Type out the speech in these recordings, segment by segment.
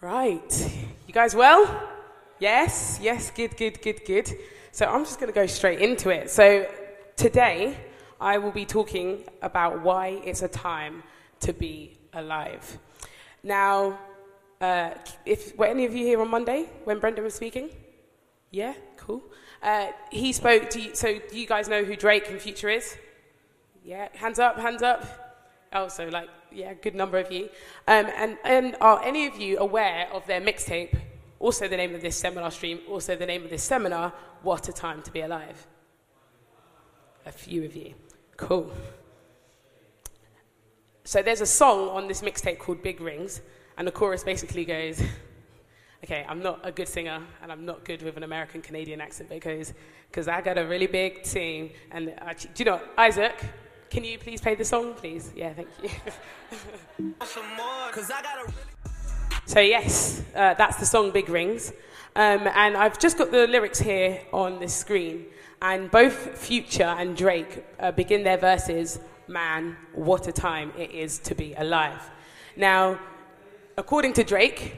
Right. You guys well? Yes, yes, good, good, good, good. So I'm just going to go straight into it. So today I will be talking about why it's a time to be alive. Now, uh, if were any of you here on Monday when Brendan was speaking? Yeah, cool. Uh, he spoke to you, so do you guys know who Drake and Future is? Yeah, hands up, hands up. Oh, so like, yeah, good number of you. Um, and, and are any of you aware of their mixtape? Also, the name of this seminar stream, also the name of this seminar, What a Time to Be Alive. A few of you. Cool. So there's a song on this mixtape called Big Rings, and the chorus basically goes, okay, I'm not a good singer, and I'm not good with an American Canadian accent because because I got a really big team. And I, do you know, Isaac, can you please play the song, please? Yeah, thank you. so, yes, uh, that's the song Big Rings. Um, and I've just got the lyrics here on the screen. And both Future and Drake uh, begin their verses Man, what a time it is to be alive. Now, according to Drake,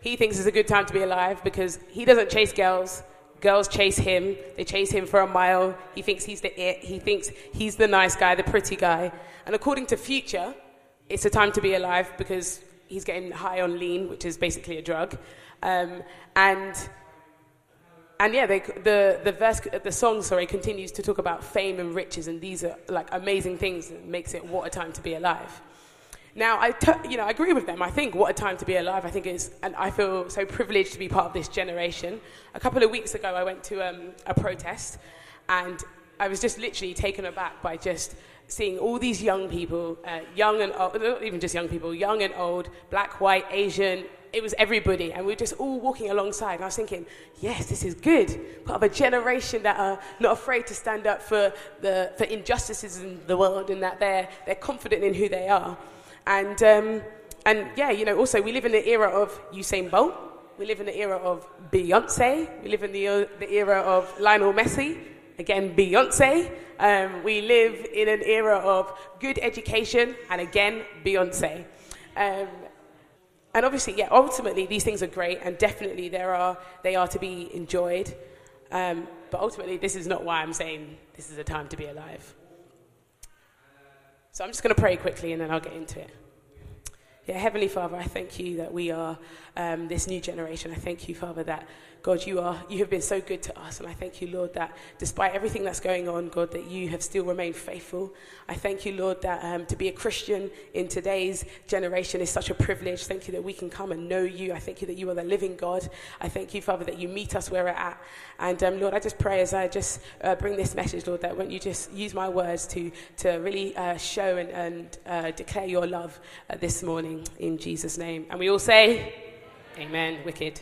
he thinks it's a good time to be alive because he doesn't chase girls Girls chase him. They chase him for a mile. He thinks he's the it. He thinks he's the nice guy, the pretty guy. And according to Future, it's a time to be alive because he's getting high on lean, which is basically a drug. Um, and and yeah, they, the the verse, the song, sorry, continues to talk about fame and riches, and these are like amazing things that makes it what a time to be alive. Now, I, t- you know, I agree with them. I think what a time to be alive. I think it's, and I feel so privileged to be part of this generation. A couple of weeks ago, I went to um, a protest, and I was just literally taken aback by just seeing all these young people, uh, young and old, not even just young people, young and old, black, white, Asian. It was everybody, and we were just all walking alongside. And I was thinking, yes, this is good. Part of a generation that are not afraid to stand up for the for injustices in the world, and that they're they're confident in who they are. And, um, and yeah, you know, also we live in the era of Usain Bolt. We live in the era of Beyonce. We live in the, uh, the era of Lionel Messi. Again, Beyonce. Um, we live in an era of good education. And again, Beyonce. Um, and obviously, yeah, ultimately, these things are great. And definitely, there are, they are to be enjoyed. Um, but ultimately, this is not why I'm saying this is a time to be alive. So I'm just going to pray quickly and then I'll get into it. Yeah, Heavenly Father, I thank you that we are um, this new generation. I thank you, Father, that God, you are you have been so good to us, and I thank you, Lord, that despite everything that's going on, God, that you have still remained faithful. I thank you, Lord, that um, to be a Christian in today's generation is such a privilege. Thank you that we can come and know you. I thank you that you are the living God. I thank you, Father, that you meet us where we're at. And um, Lord, I just pray as I just uh, bring this message, Lord, that when you just use my words to to really uh, show and, and uh, declare your love uh, this morning in Jesus' name, and we all say. Amen. Wicked.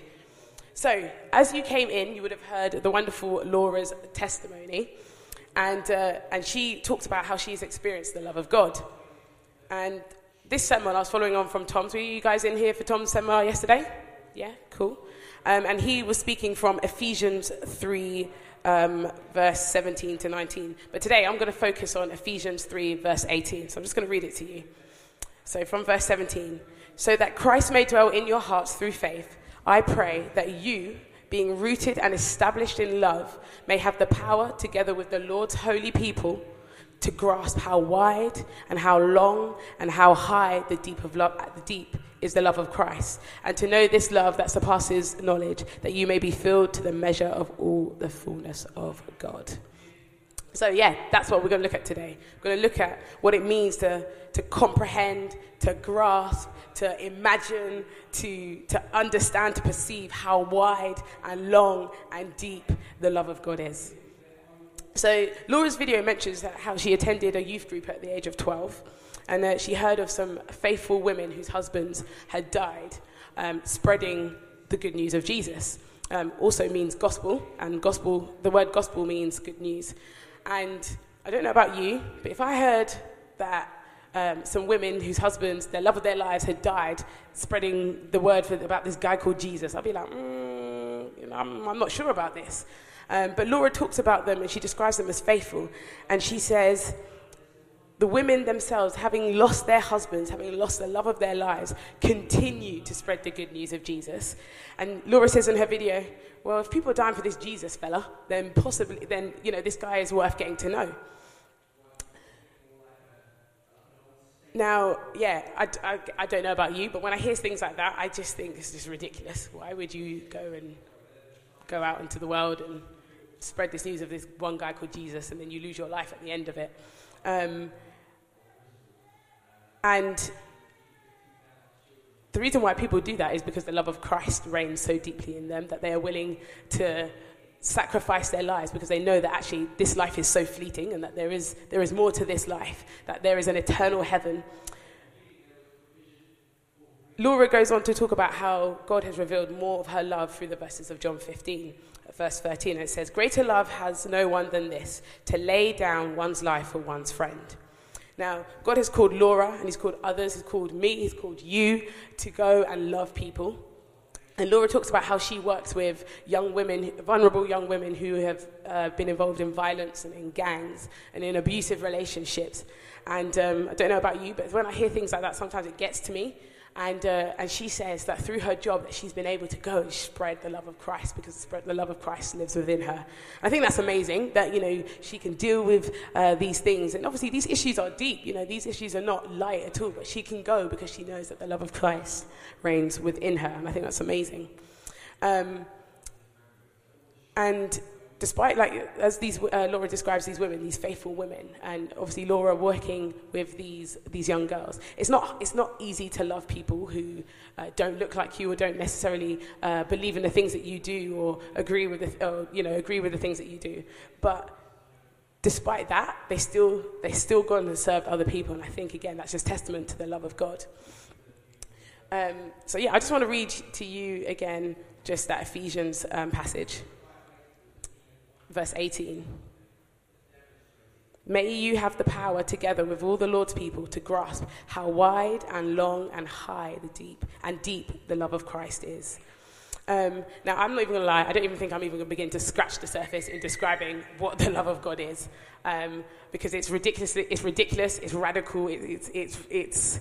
So, as you came in, you would have heard the wonderful Laura's testimony. And, uh, and she talked about how she's experienced the love of God. And this seminar, I was following on from Tom's. Were you guys in here for Tom's seminar yesterday? Yeah, cool. Um, and he was speaking from Ephesians 3, um, verse 17 to 19. But today I'm going to focus on Ephesians 3, verse 18. So I'm just going to read it to you. So from verse 17 so that Christ may dwell in your hearts through faith, I pray that you, being rooted and established in love, may have the power, together with the Lord's holy people, to grasp how wide and how long and how high the deep of love, the deep is the love of Christ, and to know this love that surpasses knowledge, that you may be filled to the measure of all the fullness of God. So, yeah, that's what we're going to look at today. We're going to look at what it means to, to comprehend, to grasp, to imagine, to, to understand, to perceive how wide and long and deep the love of God is. So, Laura's video mentions how she attended a youth group at the age of 12, and uh, she heard of some faithful women whose husbands had died, um, spreading the good news of Jesus. Um, also means gospel, and gospel, the word gospel means good news. And I don't know about you, but if I heard that um, some women whose husbands, their love of their lives, had died, spreading the word for, about this guy called Jesus, I'd be like, mm, you know, I'm, I'm, not sure about this. Um, but Laura talks about them and she describes them as faithful. And she says, the women themselves, having lost their husbands, having lost the love of their lives, continue to spread the good news of Jesus. And Laura says in her video, well, if people are dying for this Jesus fella, then possibly, then, you know, this guy is worth getting to know. Now, yeah, I, I, I, don't know about you, but when I hear things like that, I just think this is ridiculous. Why would you go and go out into the world and spread this news of this one guy called Jesus and then you lose your life at the end of it? Um, and the reason why people do that is because the love of Christ reigns so deeply in them that they are willing to sacrifice their lives because they know that actually this life is so fleeting and that there is, there is more to this life, that there is an eternal heaven. Laura goes on to talk about how God has revealed more of her love through the verses of John 15, verse 13. And it says, Greater love has no one than this, to lay down one's life for one's friend. Now, God has called Laura and He's called others, He's called me, He's called you to go and love people. And Laura talks about how she works with young women, vulnerable young women who have uh, been involved in violence and in gangs and in abusive relationships. And um, I don't know about you, but when I hear things like that, sometimes it gets to me. And, uh, and she says that through her job that she's been able to go and spread the love of Christ because the love of Christ lives within her. I think that's amazing that, you know, she can deal with uh, these things. And obviously these issues are deep, you know, these issues are not light at all, but she can go because she knows that the love of Christ reigns within her. And I think that's amazing. Um, and despite like as these uh, Laura describes these women, these faithful women, and obviously Laura working with these these young girls, it's not it's not easy to love people who uh, don't look like you or don't necessarily uh, believe in the things that you do or agree with the, or, you know agree with the things that you do, but despite that, they still they still go and serve other people, and I think again that's just testament to the love of God. Um, so yeah, I just want to read to you again just that Ephesians um, passage verse 18. May you have the power together with all the Lord's people to grasp how wide and long and high the deep and deep the love of Christ is. Um, now, I'm not even going to lie, I don't even think I'm even going to begin to scratch the surface in describing what the love of God is. Um, because it's ridiculous, it's ridiculous, it's radical, it, it's, it's, it's,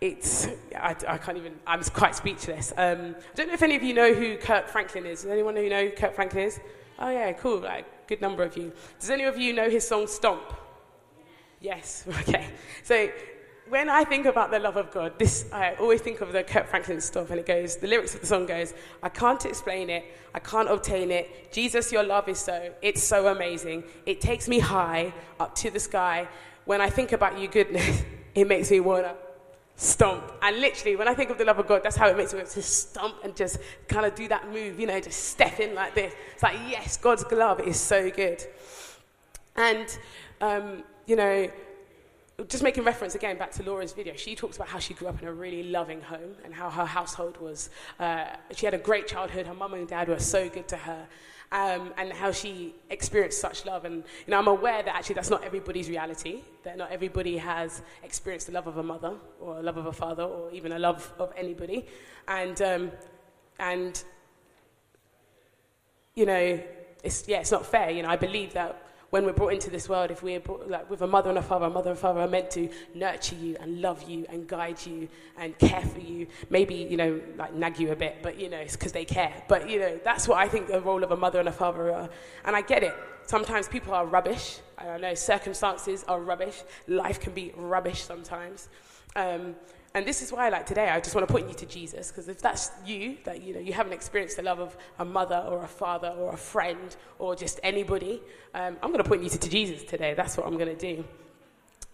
it's I, I, can't even, I'm quite speechless. Um, I don't know if any of you know who Kirk Franklin is. Does anyone who know who Kirk Franklin is? Oh, yeah, cool. Like, good number of you. Does any of you know his song Stomp? Yes, okay. So, when I think about the love of God, this I always think of the Kirk Franklin stuff, and it goes. The lyrics of the song goes, "I can't explain it, I can't obtain it. Jesus, your love is so, it's so amazing. It takes me high up to the sky. When I think about your goodness, it makes me wanna stomp. And literally, when I think of the love of God, that's how it makes me to stomp and just kind of do that move, you know, just step in like this. It's like, yes, God's love is so good. And, um, you know, just making reference again back to Laura's video, she talks about how she grew up in a really loving home and how her household was, uh, she had a great childhood. Her mum and dad were so good to her um, and how she experienced such love. And you know, I'm aware that actually that's not everybody's reality. That not everybody has experienced the love of a mother or a love of a father or even a love of anybody. And um, and you know, it's yeah, it's not fair. You know, I believe that when we're brought into this world, if we're brought, like with a mother and a father, a mother and father are meant to nurture you and love you and guide you and care for you. Maybe you know, like nag you a bit, but you know, it's because they care. But you know, that's what I think the role of a mother and a father are. And I get it. Sometimes people are rubbish. I know circumstances are rubbish. Life can be rubbish sometimes. Um, and this is why, like today, I just want to point you to Jesus, because if that's you, that you know you haven't experienced the love of a mother or a father or a friend or just anybody, um, I'm going to point you to, to, Jesus today. That's what I'm going to do.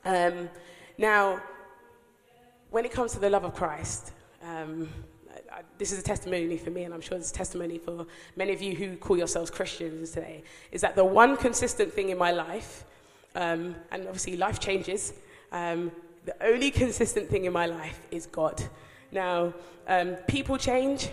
Um, now, when it comes to the love of Christ, um, I, I, this is a testimony for me, and I'm sure it's a testimony for many of you who call yourselves Christians today, is that the one consistent thing in my life, um, and obviously life changes, um, the only consistent thing in my life is God. Now, um, people change.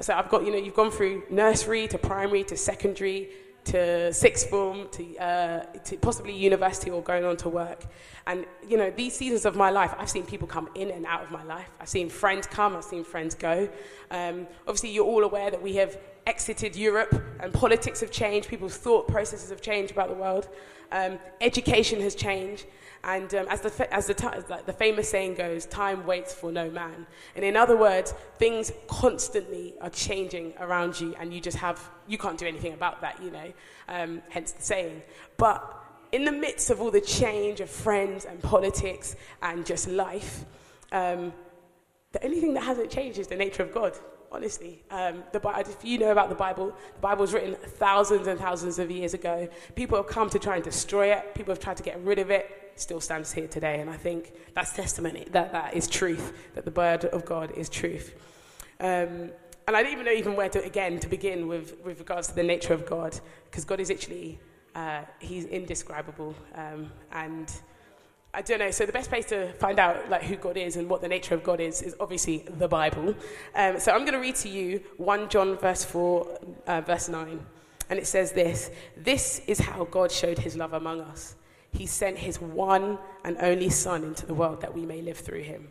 So I've got, you know, you've gone through nursery to primary to secondary to sixth form to, uh, to possibly university or going on to work. And, you know, these seasons of my life, I've seen people come in and out of my life. I've seen friends come, I've seen friends go. Um, obviously, you're all aware that we have exited Europe, and politics have changed. People's thought processes have changed about the world. Um, education has changed. And um, as, the, as the, like the famous saying goes, time waits for no man. And in other words, things constantly are changing around you, and you just have, you can't do anything about that, you know, um, hence the saying. But in the midst of all the change of friends and politics and just life, um, the only thing that hasn't changed is the nature of God honestly. Um, the, if you know about the Bible, the Bible was written thousands and thousands of years ago. People have come to try and destroy it, people have tried to get rid of it still stands here today. And I think that's testimony that that is truth, that the word of God is truth. Um, and I don't even know even where to, again, to begin with, with regards to the nature of God, because God is actually, uh, he's indescribable. Um, and I don't know, so the best place to find out like who God is and what the nature of God is, is obviously the Bible. Um, so I'm going to read to you 1 John verse 4, uh, verse 9. And it says this, This is how God showed his love among us he sent his one and only Son into the world that we may live through him.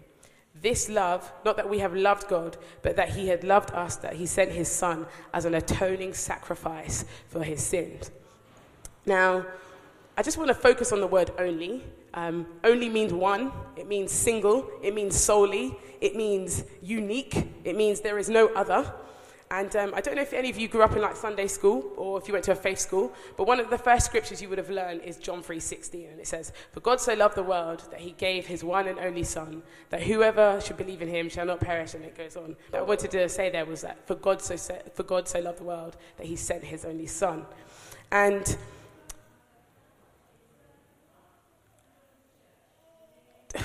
This love, not that we have loved God, but that he had loved us, that he sent his Son as an atoning sacrifice for his sins. Now, I just want to focus on the word only. Um, only means one, it means single, it means solely, it means unique, it means there is no other. And um, I don't know if any of you grew up in like Sunday school or if you went to a faith school, but one of the first scriptures you would have learned is John 3:16, and it says, "For God so loved the world that He gave His one and only Son, that whoever should believe in Him shall not perish." And it goes on. What I wanted to say there was that for God so for God so loved the world that He sent His only Son, and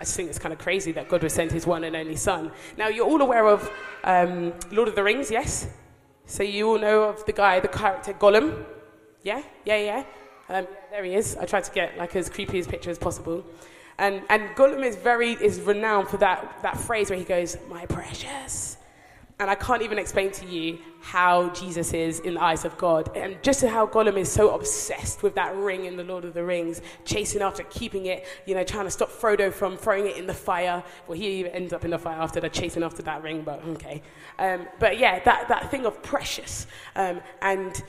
I just think it's kind of crazy that God would send his one and only son. Now, you're all aware of um, Lord of the Rings, yes? So you all know of the guy, the character Gollum? Yeah? Yeah, yeah. Um, there he is. I tried to get like as creepy a picture as possible. And, and Gollum is very is renowned for that, that phrase where he goes, my precious. And I can't even explain to you how Jesus is in the eyes of God. And just how Gollum is so obsessed with that ring in The Lord of the Rings, chasing after, keeping it, you know, trying to stop Frodo from throwing it in the fire. Well, he ends up in the fire after the chasing after that ring, but okay. Um, but yeah, that, that thing of precious. Um, and,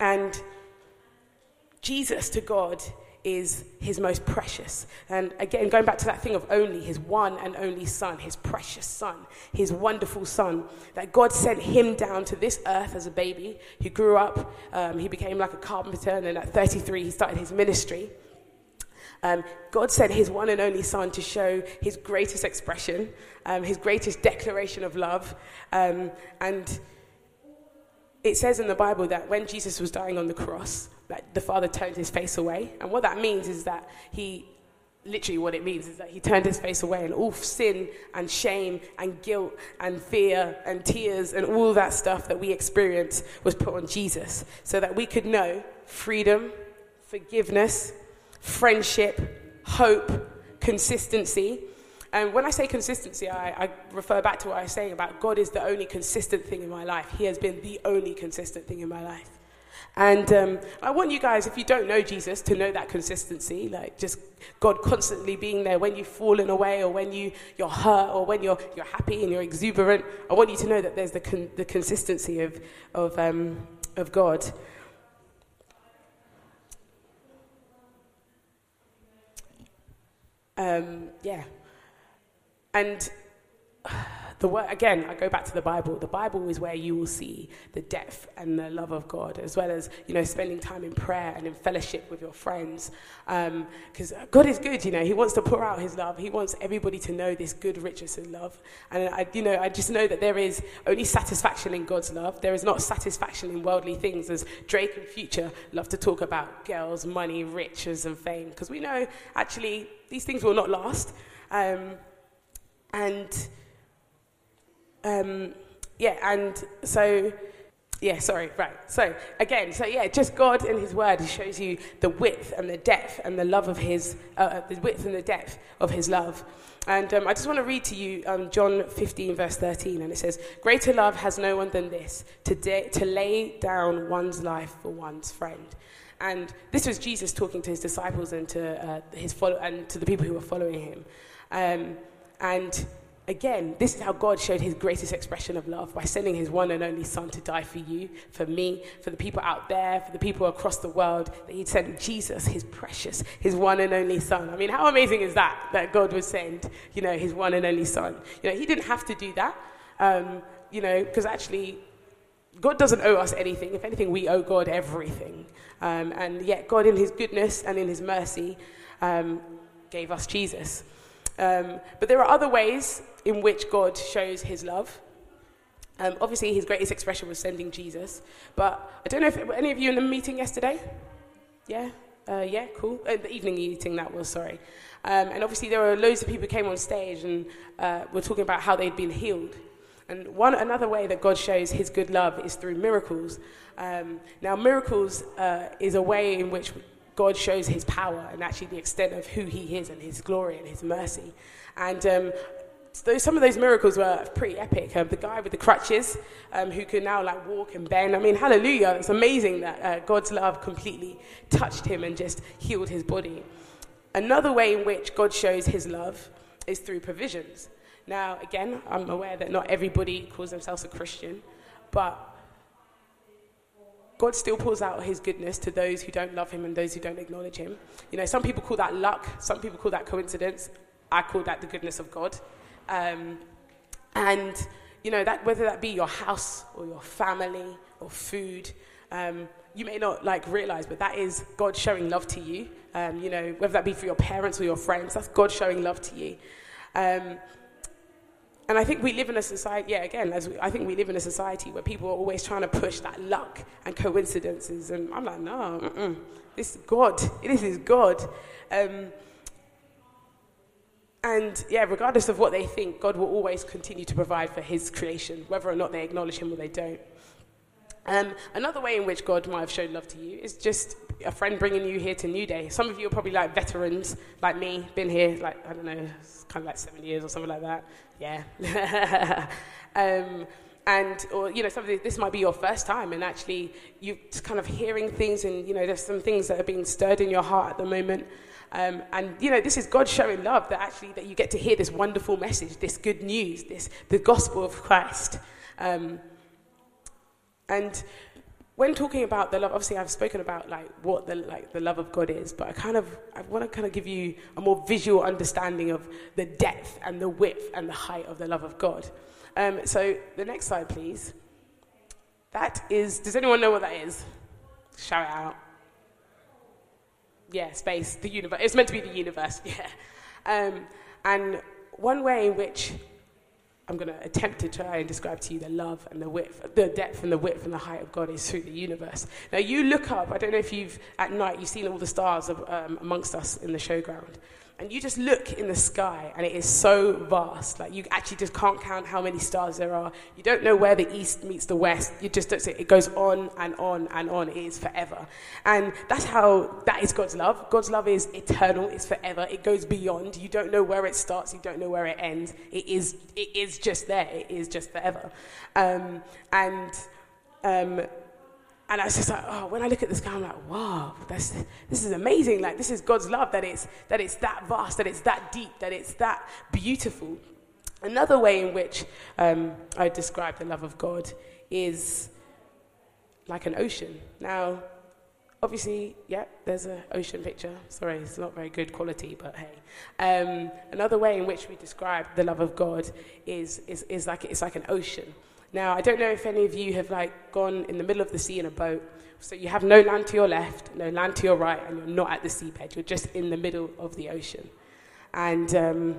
and Jesus to God is his most precious. And again, going back to that thing of only, his one and only son, his precious son, his wonderful son, that God sent him down to this earth as a baby. He grew up, um, he became like a carpenter, and then at 33, he started his ministry. Um, God sent his one and only son to show his greatest expression, um, his greatest declaration of love. Um, and it says in the Bible that when Jesus was dying on the cross, that the father turned his face away. And what that means is that he, literally what it means is that he turned his face away and all sin and shame and guilt and fear and tears and all that stuff that we experience was put on Jesus so that we could know freedom, forgiveness, friendship, hope, consistency. And when I say consistency, I, I, refer back to what I was saying about God is the only consistent thing in my life. He has been the only consistent thing in my life. And um, I want you guys, if you don't know Jesus, to know that consistency, like just God constantly being there when you've fallen away or when you, you're hurt or when you're, you're happy and you're exuberant. I want you to know that there's the, con- the consistency of, of, um, of God. Um, yeah. And the word, again, I go back to the Bible. The Bible is where you will see the depth and the love of God, as well as you know spending time in prayer and in fellowship with your friends. Because um, God is good, you know. He wants to pour out His love. He wants everybody to know this good riches and love. And I, you know, I just know that there is only satisfaction in God's love. There is not satisfaction in worldly things, as Drake and Future love to talk about girls, money, riches, and fame. Because we know actually these things will not last. Um, and um, yeah, and so, yeah, sorry, right. So, again, so yeah, just God and His Word He shows you the width and the depth and the love of His, uh, uh, the width and the depth of His love. And um, I just want to read to you um, John 15, verse 13, and it says, Greater love has no one than this, to, de- to lay down one's life for one's friend. And this was Jesus talking to his disciples and to, uh, his follow- and to the people who were following him. Um, and again, this is how God showed his greatest expression of love by sending his one and only son to die for you, for me, for the people out there, for the people across the world, that he'd send Jesus, his precious, his one and only son. I mean, how amazing is that, that God would send, you know, his one and only son? You know, he didn't have to do that, um, you know, because actually, God doesn't owe us anything. If anything, we owe God everything. Um, and yet, God, in his goodness and in his mercy, um, gave us Jesus. Um, but there are other ways in which God shows his love. Um, obviously, his greatest expression was sending Jesus. But I don't know if any of you in the meeting yesterday? Yeah? Uh, yeah, cool. Uh, the evening meeting that was, sorry. Um, and obviously, there were loads of people who came on stage and uh, were talking about how they'd been healed. And one another way that God shows His good love is through miracles. Um, now, miracles uh, is a way in which God shows his power and actually the extent of who he is and his glory and his mercy. And um, those, some of those miracles were pretty epic. Um, the guy with the crutches um, who could now like walk and bend. I mean, hallelujah. It's amazing that uh, God's love completely touched him and just healed his body. Another way in which God shows his love is through provisions. Now, again, I'm aware that not everybody calls themselves a Christian, but God still pours out his goodness to those who don't love him and those who don't acknowledge him. You know, some people call that luck, some people call that coincidence. I call that the goodness of God. Um, and, you know, that, whether that be your house or your family or food, um, you may not like realize, but that is God showing love to you. Um, you know, whether that be for your parents or your friends, that's God showing love to you. Um, and I think we live in a society, yeah, again, as we, I think we live in a society where people are always trying to push that luck and coincidences. And I'm like, no, mm-mm. this is God. This is God. Um, and yeah, regardless of what they think, God will always continue to provide for his creation, whether or not they acknowledge him or they don't. Um, another way in which God might have shown love to you is just a friend bringing you here to New Day. Some of you are probably like veterans, like me, been here like, I don't know, kind of like seven years or something like that. Yeah. um, and, or, you know, something, this might be your first time and actually you're just kind of hearing things and, you know, there's some things that are being stirred in your heart at the moment. Um, and you know, this is God showing love that actually that you get to hear this wonderful message, this good news, this the gospel of Christ. Um, and when talking about the love, obviously I've spoken about like what the like the love of God is, but I kind of I want to kind of give you a more visual understanding of the depth and the width and the height of the love of God. Um, so the next slide, please. That is. Does anyone know what that is? Shout it out. Yeah, space, the universe. It's meant to be the universe. Yeah. Um, and one way in which I'm going to attempt to try and describe to you the love and the width, the depth and the width and the height of God is through the universe. Now, you look up, I don't know if you've, at night, you've seen all the stars of, um, amongst us in the showground and you just look in the sky and it is so vast. Like you actually just can't count how many stars there are. You don't know where the east meets the west. You just don't see it. Goes on and on and on. It is forever. And that's how that is god's love. God's love is eternal. It's forever. It goes beyond. You don't know where it starts. You don't know where it ends. It is it is just there. It is just forever. Um, and um, and I was just like, oh, when I look at the sky, I'm like, wow, that's, this is amazing. Like, this is God's love, that it's, that it's that vast, that it's that deep, that it's that beautiful. Another way in which um, I describe the love of God is like an ocean. Now, obviously, yeah, there's an ocean picture. Sorry, it's not very good quality, but hey. Um, another way in which we describe the love of God is, is, is like, it's like an ocean. Now, I don't know if any of you have like gone in the middle of the sea in a boat. So you have no land to your left, no land to your right, and you're not at the seabed. You're just in the middle of the ocean. And um,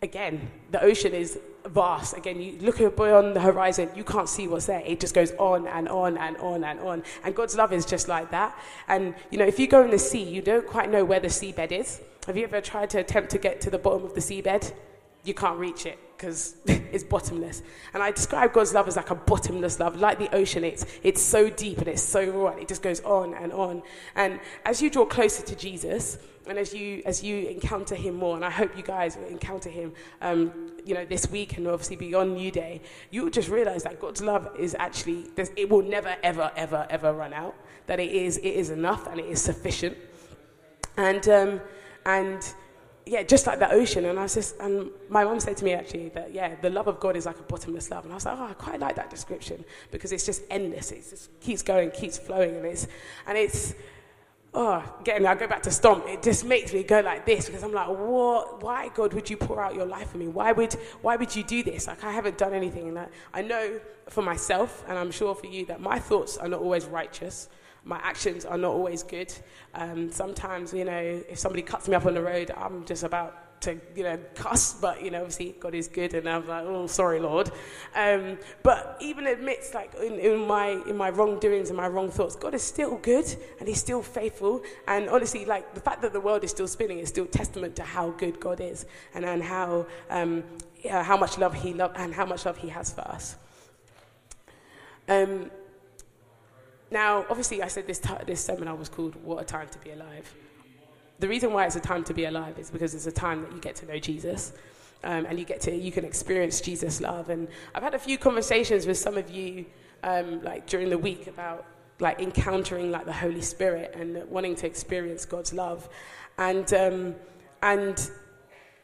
again, the ocean is vast. Again, you look beyond the horizon, you can't see what's there. It just goes on and on and on and on. And God's love is just like that. And, you know, if you go in the sea, you don't quite know where the seabed is. Have you ever tried to attempt to get to the bottom of the seabed? You can't reach it because it's bottomless. And I describe God's love as like a bottomless love, like the ocean. It's, it's so deep and it's so raw and it just goes on and on. And as you draw closer to Jesus, and as you as you encounter him more, and I hope you guys will encounter him, um, you know, this week and obviously beyond New Day, you will just realize that God's love is actually it will never ever ever ever run out. That it is it is enough and it is sufficient. And um, and yeah, just like the ocean. And I was just, and my mom said to me actually that, yeah, the love of God is like a bottomless love. And I was like, oh, I quite like that description because it's just endless. It just keeps going, keeps flowing. And it's, and it's, oh, again, I go back to Stomp. It just makes me go like this because I'm like, what? Why, God, would you pour out your life for me? Why would, why would you do this? Like, I haven't done anything. And I, I know for myself, and I'm sure for you, that my thoughts are not always righteous my actions are not always good. Um, sometimes, you know, if somebody cuts me up on the road, I'm just about to, you know, cuss, but, you know, obviously God is good, and I'm like, oh, sorry, Lord. Um, but even amidst, like, in, in, my, in my wrongdoings and my wrong thoughts, God is still good, and He's still faithful. And honestly, like, the fact that the world is still spinning is still testament to how good God is, and, and how, um, yeah, how much love He loves and how much love He has for us. Um, now, obviously, I said this, t- this seminar was called What a Time to Be Alive. The reason why it's a time to be alive is because it's a time that you get to know Jesus. Um, and you get to you can experience Jesus' love. And I've had a few conversations with some of you, um, like during the week, about like encountering like the Holy Spirit and wanting to experience God's love. And um, and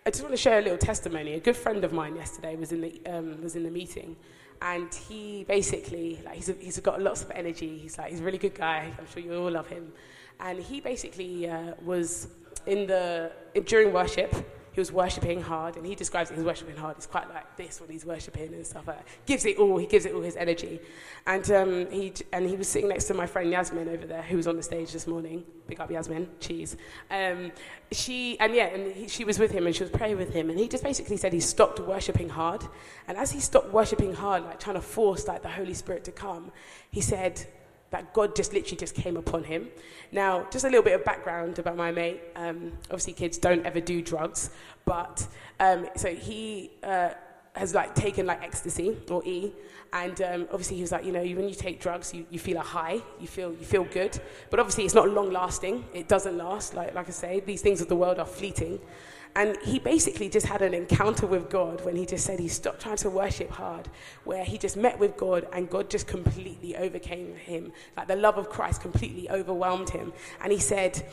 I just want to share a little testimony. A good friend of mine yesterday was in the um, was in the meeting, and he basically like he's, he's got lots of energy. He's like he's a really good guy. I'm sure you all love him. And he basically uh, was in the during worship he was worshipping hard, and he describes it as worshipping hard. It's quite like this when he's worshipping and stuff like that. Gives it all, he gives it all his energy. And, um, he, and he was sitting next to my friend Yasmin over there, who was on the stage this morning. Big up Yasmin, cheese. Um, she, and yeah, and he, she was with him, and she was praying with him, and he just basically said he stopped worshipping hard. And as he stopped worshipping hard, like trying to force like the Holy Spirit to come, he said, that God just literally just came upon him. Now, just a little bit of background about my mate. Um, obviously, kids don't ever do drugs, but um, so he uh, has like taken like ecstasy or E, and um, obviously he was like, you know, when you take drugs, you, you feel a high, you feel you feel good, but obviously it's not long lasting. It doesn't last. Like like I say, these things of the world are fleeting. And he basically just had an encounter with God when he just said he stopped trying to worship hard, where he just met with God and God just completely overcame him. Like the love of Christ completely overwhelmed him. And he said,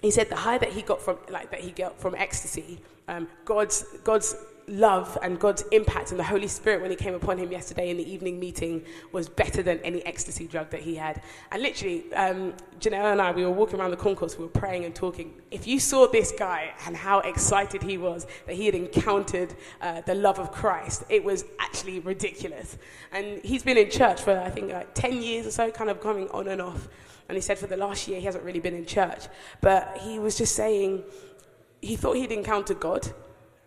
he said the high that he got from like that he got from ecstasy, um, God's God's love and God's impact and the Holy Spirit when He came upon him yesterday in the evening meeting was better than any ecstasy drug that he had. And literally, um, Janelle and I, we were walking around the concourse, we were praying and talking. If you saw this guy and how excited he was that he had encountered uh, the love of Christ, it was actually ridiculous. And he's been in church for, I think, like 10 years or so, kind of coming on and off. And he said for the last year he hasn't really been in church. But he was just saying, he thought he'd encountered God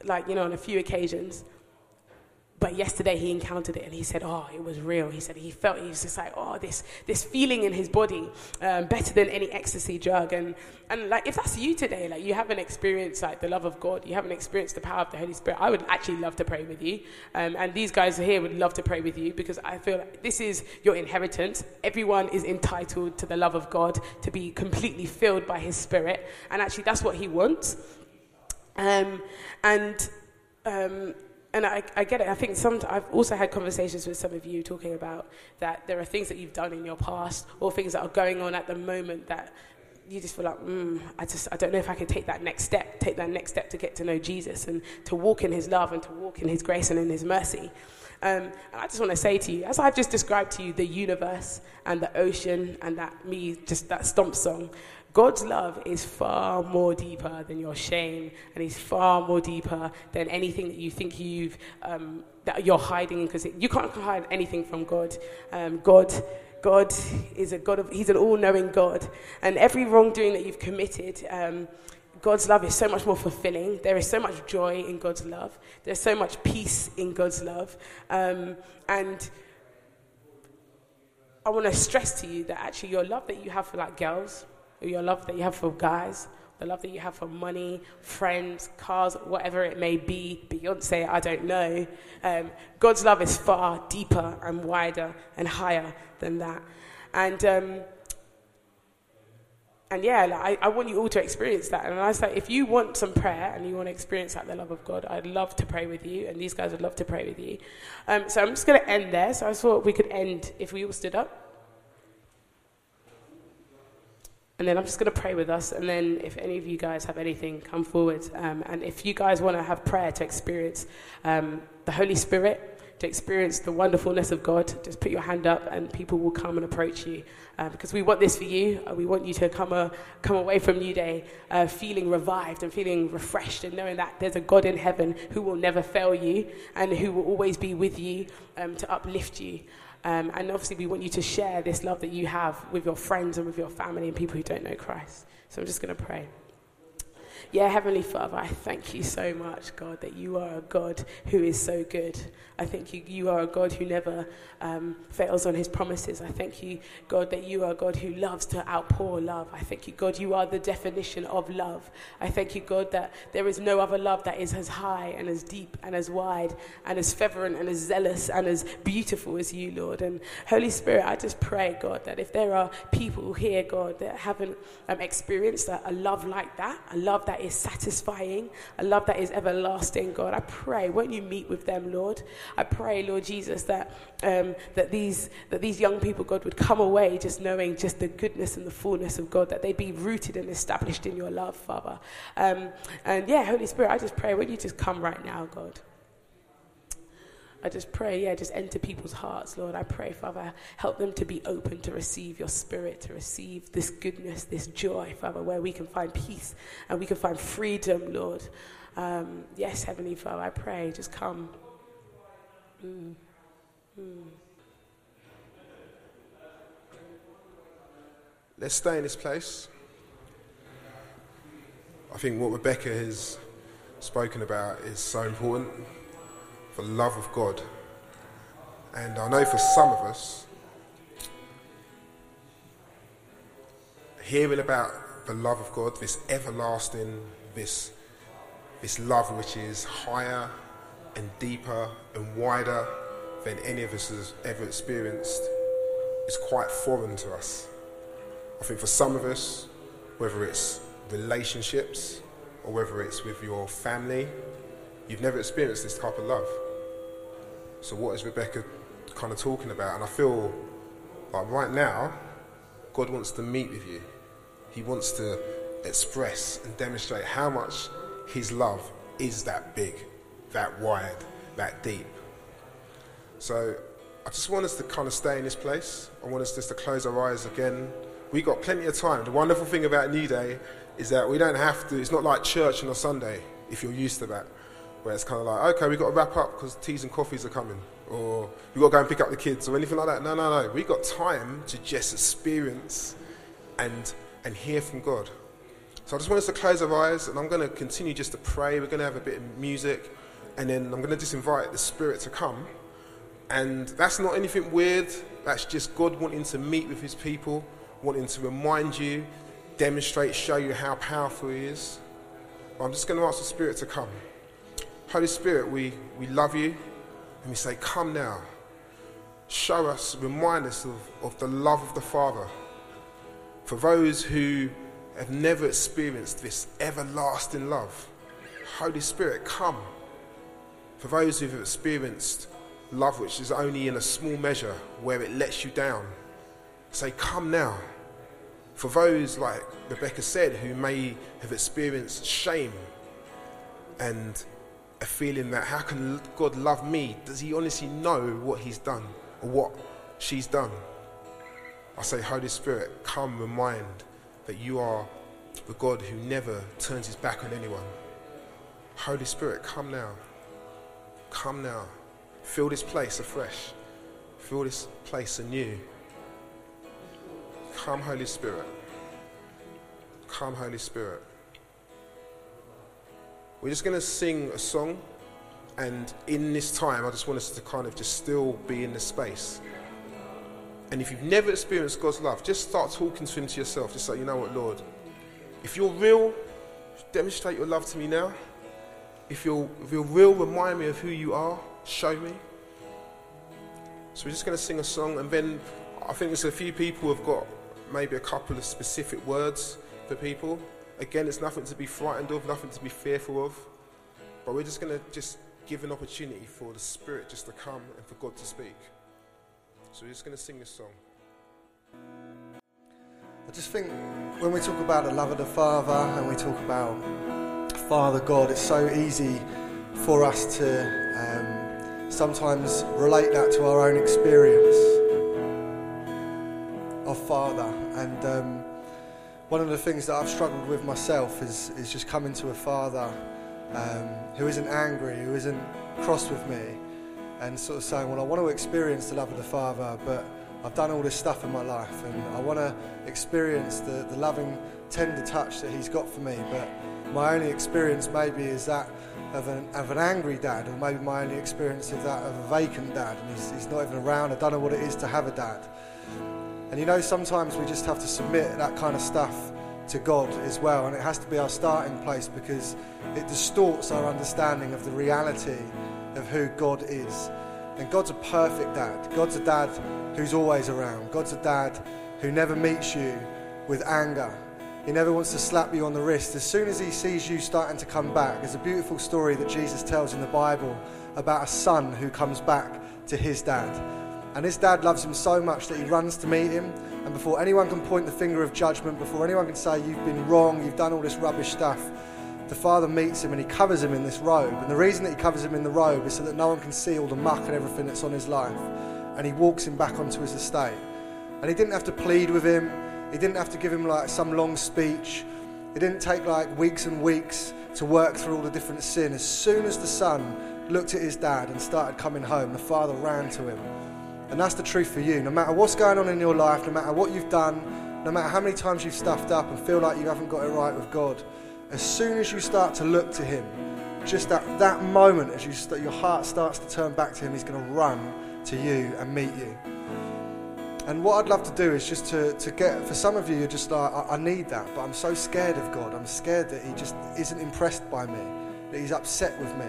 like, you know, on a few occasions. But yesterday he encountered it and he said, oh, it was real. He said he felt, he was just like, oh, this, this feeling in his body, um, better than any ecstasy drug. And, and like, if that's you today, like you haven't experienced like the love of God, you haven't experienced the power of the Holy Spirit, I would actually love to pray with you. Um, and these guys here would love to pray with you because I feel like this is your inheritance. Everyone is entitled to the love of God, to be completely filled by his spirit. And actually that's what he wants. Um, and um, and I, I, get it. I think some. I've also had conversations with some of you talking about that there are things that you've done in your past or things that are going on at the moment that you just feel like, mm, I just, I don't know if I can take that next step, take that next step to get to know Jesus and to walk in His love and to walk in His grace and in His mercy. Um, and I just want to say to you, as I've just described to you, the universe and the ocean and that me, just that stomp song, God's love is far more deeper than your shame, and is far more deeper than anything that you think you've um, that you're hiding because you can't hide anything from God. Um, God. God is a God of, He's an all knowing God. And every wrongdoing that you've committed, um, God's love is so much more fulfilling. There is so much joy in God's love. There's so much peace in God's love. Um, and I want to stress to you that actually your love that you have for like girls, your love that you have for guys, the love that you have for money, friends, cars, whatever it may be, Beyonce, I don't know. Um, God's love is far deeper and wider and higher than that. And, um, and yeah, like, I, I want you all to experience that. And I say, if you want some prayer and you want to experience that, the love of God, I'd love to pray with you, and these guys would love to pray with you. Um, so I'm just going to end there. So I thought we could end if we all stood up. And then I'm just going to pray with us. And then, if any of you guys have anything, come forward. Um, and if you guys want to have prayer to experience um, the Holy Spirit, to experience the wonderfulness of God, just put your hand up and people will come and approach you. Uh, because we want this for you. Uh, we want you to come, uh, come away from New Day uh, feeling revived and feeling refreshed and knowing that there's a God in heaven who will never fail you and who will always be with you um, to uplift you. Um, and obviously, we want you to share this love that you have with your friends and with your family and people who don't know Christ. So I'm just going to pray. Yeah, Heavenly Father, I thank you so much, God, that you are a God who is so good. I thank you, you are a God who never um, fails on his promises. I thank you, God, that you are a God who loves to outpour love. I thank you, God, you are the definition of love. I thank you, God, that there is no other love that is as high and as deep and as wide and as fervent and as zealous and as beautiful as you, Lord. And Holy Spirit, I just pray, God, that if there are people here, God, that haven't um, experienced a, a love like that, a love that is satisfying, a love that is everlasting, God, I pray, won't you meet with them, Lord? I pray, Lord Jesus, that, um, that, these, that these young people, God, would come away just knowing just the goodness and the fullness of God, that they'd be rooted and established in your love, Father. Um, and yeah, Holy Spirit, I just pray, won't you just come right now, God? I just pray, yeah, just enter people's hearts, Lord. I pray, Father, help them to be open to receive your spirit, to receive this goodness, this joy, Father, where we can find peace and we can find freedom, Lord. Um, yes, Heavenly Father, I pray, just come. Let's stay in this place. I think what Rebecca has spoken about is so important for the love of God. And I know for some of us, hearing about the love of God, this everlasting, this, this love which is higher and deeper and wider than any of us has ever experienced, is quite foreign to us. I think for some of us, whether it's relationships or whether it's with your family, you've never experienced this type of love. So, what is Rebecca kind of talking about? And I feel like right now, God wants to meet with you. He wants to express and demonstrate how much His love is that big, that wide, that deep. So, I just want us to kind of stay in this place. I want us just to close our eyes again. We got plenty of time. The wonderful thing about New Day is that we don't have to, it's not like church on a Sunday if you're used to that where it's kind of like, okay, we've got to wrap up because teas and coffees are coming, or we've got to go and pick up the kids, or anything like that. No, no, no. We've got time to just experience and, and hear from God. So I just want us to close our eyes, and I'm going to continue just to pray. We're going to have a bit of music, and then I'm going to just invite the Spirit to come. And that's not anything weird, that's just God wanting to meet with His people, wanting to remind you, demonstrate, show you how powerful He is. But I'm just going to ask the Spirit to come. Holy Spirit, we, we love you and we say, Come now. Show us, remind us of, of the love of the Father. For those who have never experienced this everlasting love, Holy Spirit, come. For those who have experienced love which is only in a small measure where it lets you down, say, Come now. For those, like Rebecca said, who may have experienced shame and a feeling that how can God love me? Does He honestly know what He's done or what she's done? I say, Holy Spirit, come remind that you are the God who never turns his back on anyone. Holy Spirit, come now. Come now. Fill this place afresh. Fill this place anew. Come, Holy Spirit. Come, Holy Spirit. We're just going to sing a song, and in this time, I just want us to kind of just still be in the space. And if you've never experienced God's love, just start talking to Him to yourself. Just say, you know what, Lord, if you're real, demonstrate your love to me now. If you're, if you're real, remind me of who you are. Show me. So we're just going to sing a song, and then I think there's a few people who've got maybe a couple of specific words for people. Again, it's nothing to be frightened of, nothing to be fearful of. But we're just going to just give an opportunity for the Spirit just to come and for God to speak. So we're just going to sing this song. I just think when we talk about the love of the Father and we talk about Father God, it's so easy for us to um, sometimes relate that to our own experience of Father. And um, one of the things that I've struggled with myself is, is just coming to a Father um, who isn't angry, who isn't cross with me, and sort of saying, Well, I want to experience the love of the Father, but I've done all this stuff in my life, and I want to experience the, the loving, tender touch that He's got for me, but my only experience maybe is that of an, of an angry dad, or maybe my only experience of that of a vacant dad, and he's, he's not even around. I don't know what it is to have a dad. And you know, sometimes we just have to submit that kind of stuff to God as well, and it has to be our starting place because it distorts our understanding of the reality of who God is. And God's a perfect dad. God's a dad who's always around. God's a dad who never meets you with anger. He never wants to slap you on the wrist. As soon as he sees you starting to come back, there's a beautiful story that Jesus tells in the Bible about a son who comes back to his dad. And his dad loves him so much that he runs to meet him. And before anyone can point the finger of judgment, before anyone can say, You've been wrong, you've done all this rubbish stuff, the father meets him and he covers him in this robe. And the reason that he covers him in the robe is so that no one can see all the muck and everything that's on his life. And he walks him back onto his estate. And he didn't have to plead with him, he didn't have to give him like some long speech. It didn't take like weeks and weeks to work through all the different sin. As soon as the son looked at his dad and started coming home, the father ran to him. And that's the truth for you. No matter what's going on in your life, no matter what you've done, no matter how many times you've stuffed up and feel like you haven't got it right with God, as soon as you start to look to Him, just at that moment as you st- your heart starts to turn back to Him, He's going to run to you and meet you. And what I'd love to do is just to, to get, for some of you, you're just like, I, I need that, but I'm so scared of God. I'm scared that He just isn't impressed by me, that He's upset with me,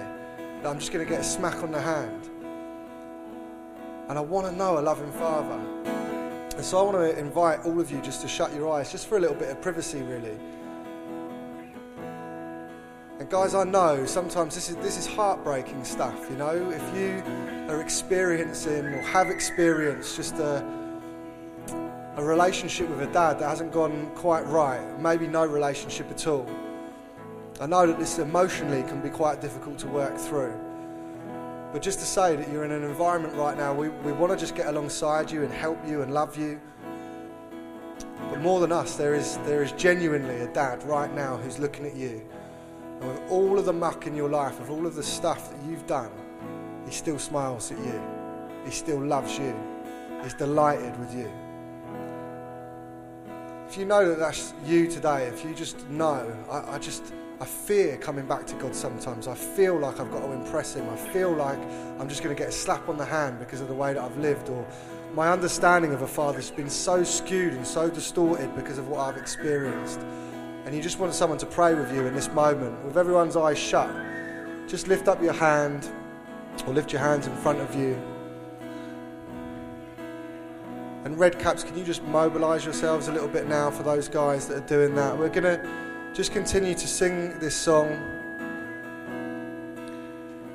that I'm just going to get a smack on the hand. And I want to know a loving Father. And so I want to invite all of you just to shut your eyes, just for a little bit of privacy, really. And guys, I know sometimes this is this is heartbreaking stuff. You know, if you are experiencing or have experienced just a a relationship with a dad that hasn't gone quite right, maybe no relationship at all. I know that this emotionally can be quite difficult to work through. But just to say that you're in an environment right now, we, we want to just get alongside you and help you and love you. But more than us, there is, there is genuinely a dad right now who's looking at you. And with all of the muck in your life, with all of the stuff that you've done, he still smiles at you. He still loves you. He's delighted with you. If you know that that's you today, if you just know, I, I just, I fear coming back to God sometimes. I feel like I've got to impress Him. I feel like I'm just going to get a slap on the hand because of the way that I've lived, or my understanding of a father's been so skewed and so distorted because of what I've experienced. And you just want someone to pray with you in this moment, with everyone's eyes shut. Just lift up your hand, or lift your hands in front of you. And Red Caps, can you just mobilise yourselves a little bit now for those guys that are doing that? We're going to just continue to sing this song.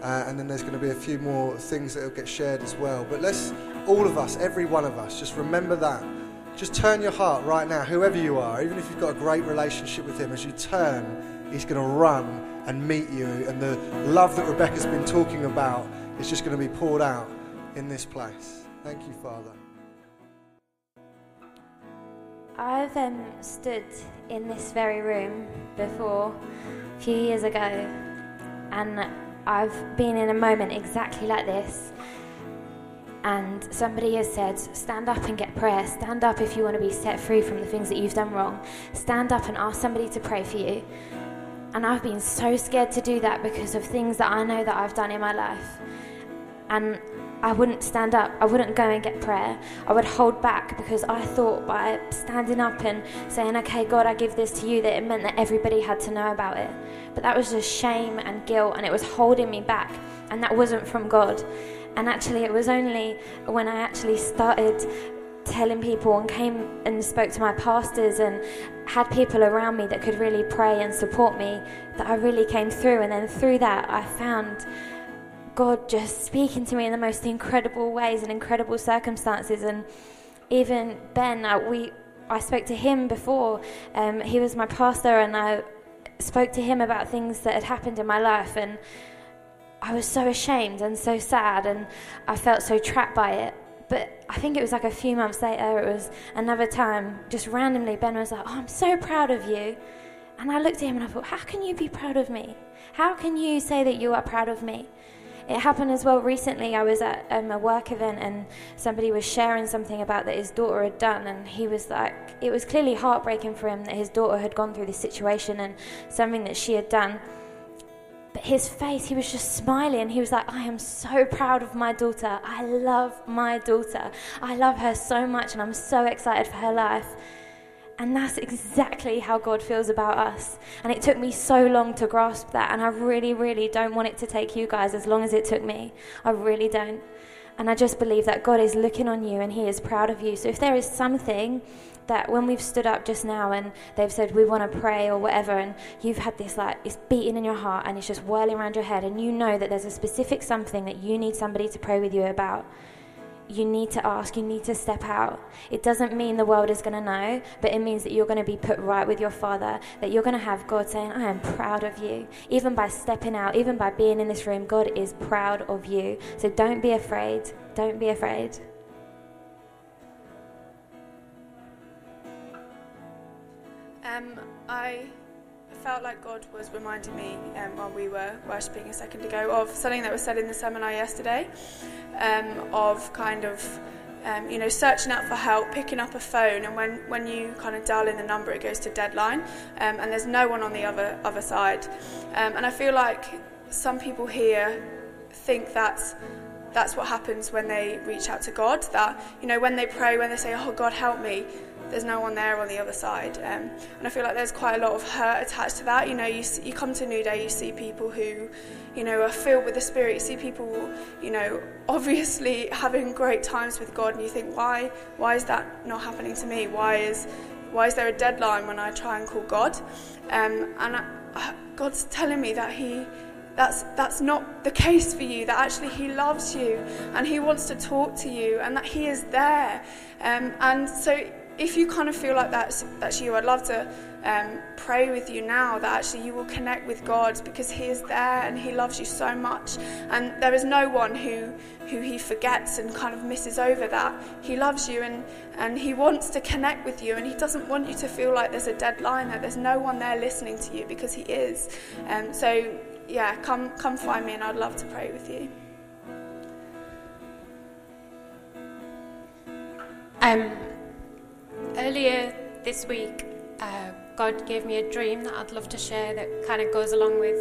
Uh, and then there's going to be a few more things that will get shared as well. But let's, all of us, every one of us, just remember that. Just turn your heart right now, whoever you are, even if you've got a great relationship with Him, as you turn, He's going to run and meet you. And the love that Rebecca's been talking about is just going to be poured out in this place. Thank you, Father. I've um, stood in this very room before a few years ago, and I've been in a moment exactly like this. And somebody has said, Stand up and get prayer. Stand up if you want to be set free from the things that you've done wrong. Stand up and ask somebody to pray for you. And I've been so scared to do that because of things that I know that I've done in my life. And I wouldn't stand up. I wouldn't go and get prayer. I would hold back because I thought by standing up and saying, okay, God, I give this to you, that it meant that everybody had to know about it. But that was just shame and guilt, and it was holding me back. And that wasn't from God. And actually, it was only when I actually started telling people and came and spoke to my pastors and had people around me that could really pray and support me that I really came through. And then through that, I found God just speaking to me in the most incredible ways and incredible circumstances. And even Ben, uh, we I spoke to him before. Um, he was my pastor, and I spoke to him about things that had happened in my life. And I was so ashamed and so sad, and I felt so trapped by it. But I think it was like a few months later, it was another time, just randomly, Ben was like, Oh, I'm so proud of you. And I looked at him and I thought, How can you be proud of me? How can you say that you are proud of me? It happened as well recently. I was at um, a work event and somebody was sharing something about that his daughter had done, and he was like, it was clearly heartbreaking for him that his daughter had gone through this situation and something that she had done. But his face, he was just smiling. And he was like, I am so proud of my daughter. I love my daughter. I love her so much, and I'm so excited for her life. And that's exactly how God feels about us. And it took me so long to grasp that. And I really, really don't want it to take you guys as long as it took me. I really don't. And I just believe that God is looking on you and He is proud of you. So if there is something that when we've stood up just now and they've said we want to pray or whatever, and you've had this like it's beating in your heart and it's just whirling around your head, and you know that there's a specific something that you need somebody to pray with you about, you need to ask, you need to step out. It doesn't mean the world is going to know, but it means that you're going to be put right with your Father, that you're going to have God saying, I am proud of you. Even by stepping out, even by being in this room, God is proud of you. So don't be afraid. Don't be afraid. Um, I felt like God was reminding me um, while we were worshipping a second ago of something that was said in the seminar yesterday um, of kind of um, you know searching out for help picking up a phone and when, when you kind of dial in the number it goes to deadline um, and there's no one on the other other side. Um, and I feel like some people here think that's that's what happens when they reach out to God that you know when they pray when they say oh God help me there's no one there on the other side. Um, and I feel like there's quite a lot of hurt attached to that. You know, you, you come to New Day, you see people who, you know, are filled with the Spirit. You see people, you know, obviously having great times with God, and you think, why, why is that not happening to me? Why is, why is there a deadline when I try and call God? Um, and I, God's telling me that He that's that's not the case for you that actually he loves you and he wants to talk to you and that he is there um, and so if you kind of feel like that's, that's you, I'd love to um, pray with you now that actually you will connect with God because He is there and He loves you so much. And there is no one who, who He forgets and kind of misses over that. He loves you and, and He wants to connect with you and He doesn't want you to feel like there's a deadline, that there's no one there listening to you because He is. Um, so, yeah, come, come find me and I'd love to pray with you. Um, earlier this week, uh, God gave me a dream that I'd love to share that kind of goes along with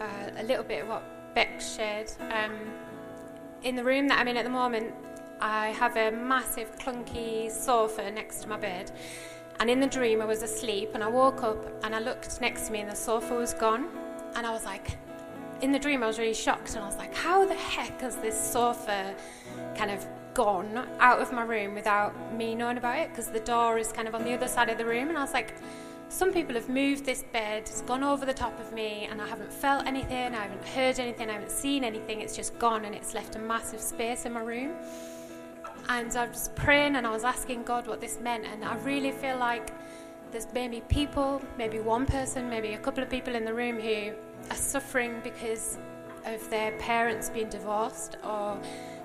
uh, a little bit of what Beck shared. Um, in the room that I'm in at the moment, I have a massive clunky sofa next to my bed. And in the dream, I was asleep and I woke up and I looked next to me and the sofa was gone. And I was like, in the dream, I was really shocked and I was like, how the heck has this sofa kind of gone out of my room without me knowing about it because the door is kind of on the other side of the room. And I was like, some people have moved this bed, it's gone over the top of me, and I haven't felt anything, I haven't heard anything, I haven't seen anything. It's just gone and it's left a massive space in my room. And I was praying and I was asking God what this meant. And I really feel like there's maybe people, maybe one person, maybe a couple of people in the room who are suffering because of their parents being divorced or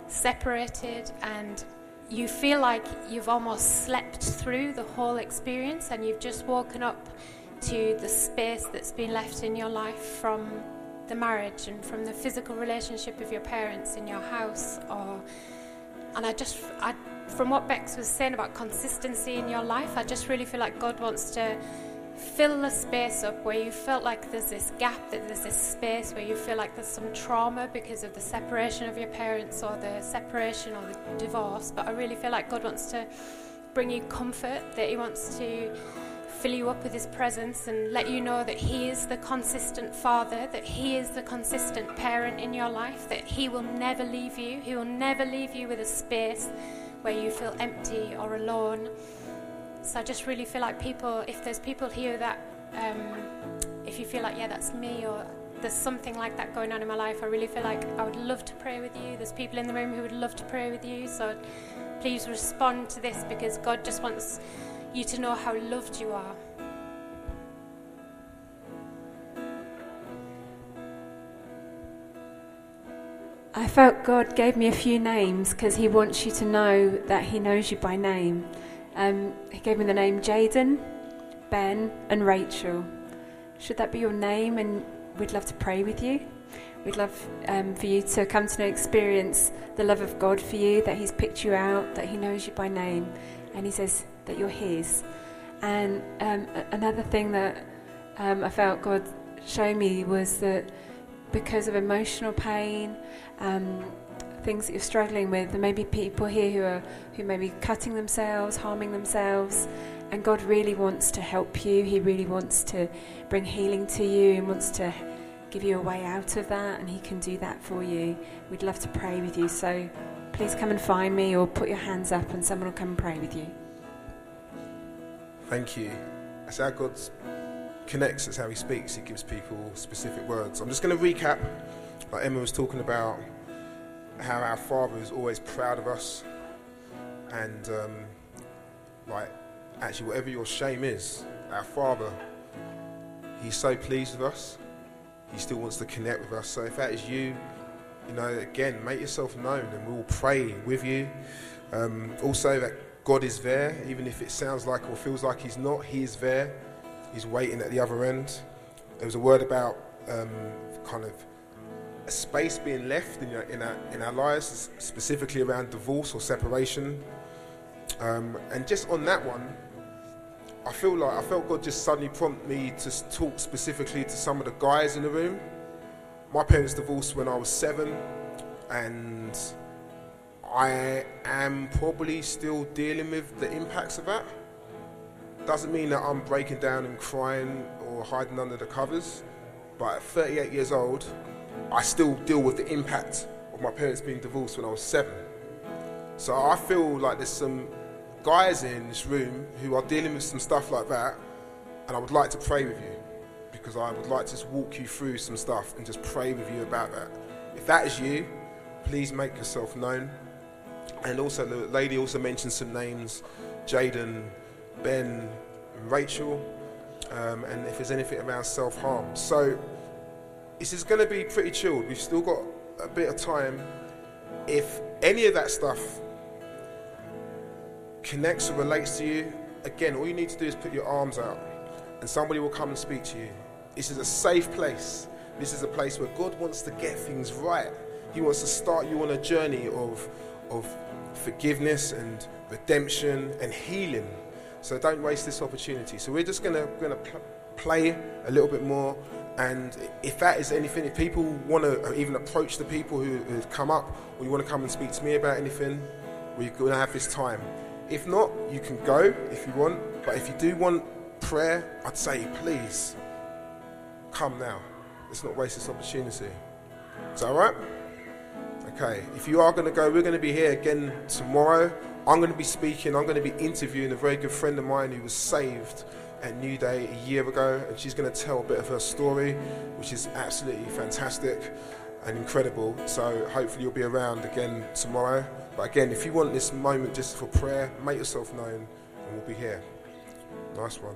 separated and you feel like you've almost slept through the whole experience and you've just woken up to the space that's been left in your life from the marriage and from the physical relationship of your parents in your house or and I just I, from what Bex was saying about consistency in your life I just really feel like God wants to fill the space up where you felt like there's this gap, that there's this space where you feel like there's some trauma because of the separation of your parents or the separation or the divorce. But I really feel like God wants to bring you comfort, that He wants to fill you up with His presence and let you know that He is the consistent Father, that He is the consistent parent in your life, that He will never leave you. He will never leave you with a space where you feel empty or alone. So I just really feel like people, if there's people here that, um, if you feel like, yeah, that's me, or there's something like that going on in my life, I really feel like I would love to pray with you. There's people in the room who would love to pray with you. So please respond to this because God just wants you to know how loved you are. I felt God gave me a few names because He wants you to know that He knows you by name. Um, he gave me the name Jaden, Ben, and Rachel. Should that be your name? And we'd love to pray with you. We'd love um, for you to come to know, experience the love of God for you, that He's picked you out, that He knows you by name, and He says that you're His. And um, another thing that um, I felt God show me was that because of emotional pain, um, things that you're struggling with, there may be people here who are who may be cutting themselves, harming themselves, and God really wants to help you. He really wants to bring healing to you and wants to give you a way out of that, and He can do that for you. We'd love to pray with you. So please come and find me or put your hands up, and someone will come and pray with you. Thank you. That's how God connects, that's how He speaks. He gives people specific words. I'm just going to recap, like Emma was talking about how our Father is always proud of us, and um, like actually, whatever your shame is, our Father, He's so pleased with us. He still wants to connect with us. So if that is you, you know, again, make yourself known, and we'll pray with you. Um, also, that God is there, even if it sounds like or feels like He's not. He is there. He's waiting at the other end. There was a word about um, kind of a space being left in, our, in, our, in our lives, specifically around divorce or separation. Um, and just on that one, I feel like I felt God just suddenly prompt me to talk specifically to some of the guys in the room. My parents divorced when I was seven, and I am probably still dealing with the impacts of that. Doesn't mean that I'm breaking down and crying or hiding under the covers, but at 38 years old, I still deal with the impact of my parents being divorced when I was seven. So I feel like there's some guys in this room who are dealing with some stuff like that, and I would like to pray with you because I would like to just walk you through some stuff and just pray with you about that. If that is you, please make yourself known. And also, the lady also mentioned some names Jaden, Ben, and Rachel, um, and if there's anything around self harm. So, this is going to be pretty chilled. We've still got a bit of time. If any of that stuff connects or relates to you, again, all you need to do is put your arms out and somebody will come and speak to you. This is a safe place. This is a place where God wants to get things right. He wants to start you on a journey of, of forgiveness and redemption and healing. So don't waste this opportunity. So we're just going to play a little bit more and if that is anything, if people want to even approach the people who, have come up, or you want to come and speak to me about anything, we're going to have this time. If not, you can go if you want. But if you do want prayer, I'd say please come now. Let's not waste this opportunity. Is that all right? Okay. If you are going to go, we're going to be here again tomorrow. I'm going to be speaking. I'm going to be interviewing a very good friend of mine who was saved at New Day a year ago, and she's going to tell a bit of her story, which is absolutely fantastic and incredible. So hopefully you'll be around again tomorrow. But again, if you want this moment just for prayer, make yourself known, and we'll be here. Nice one.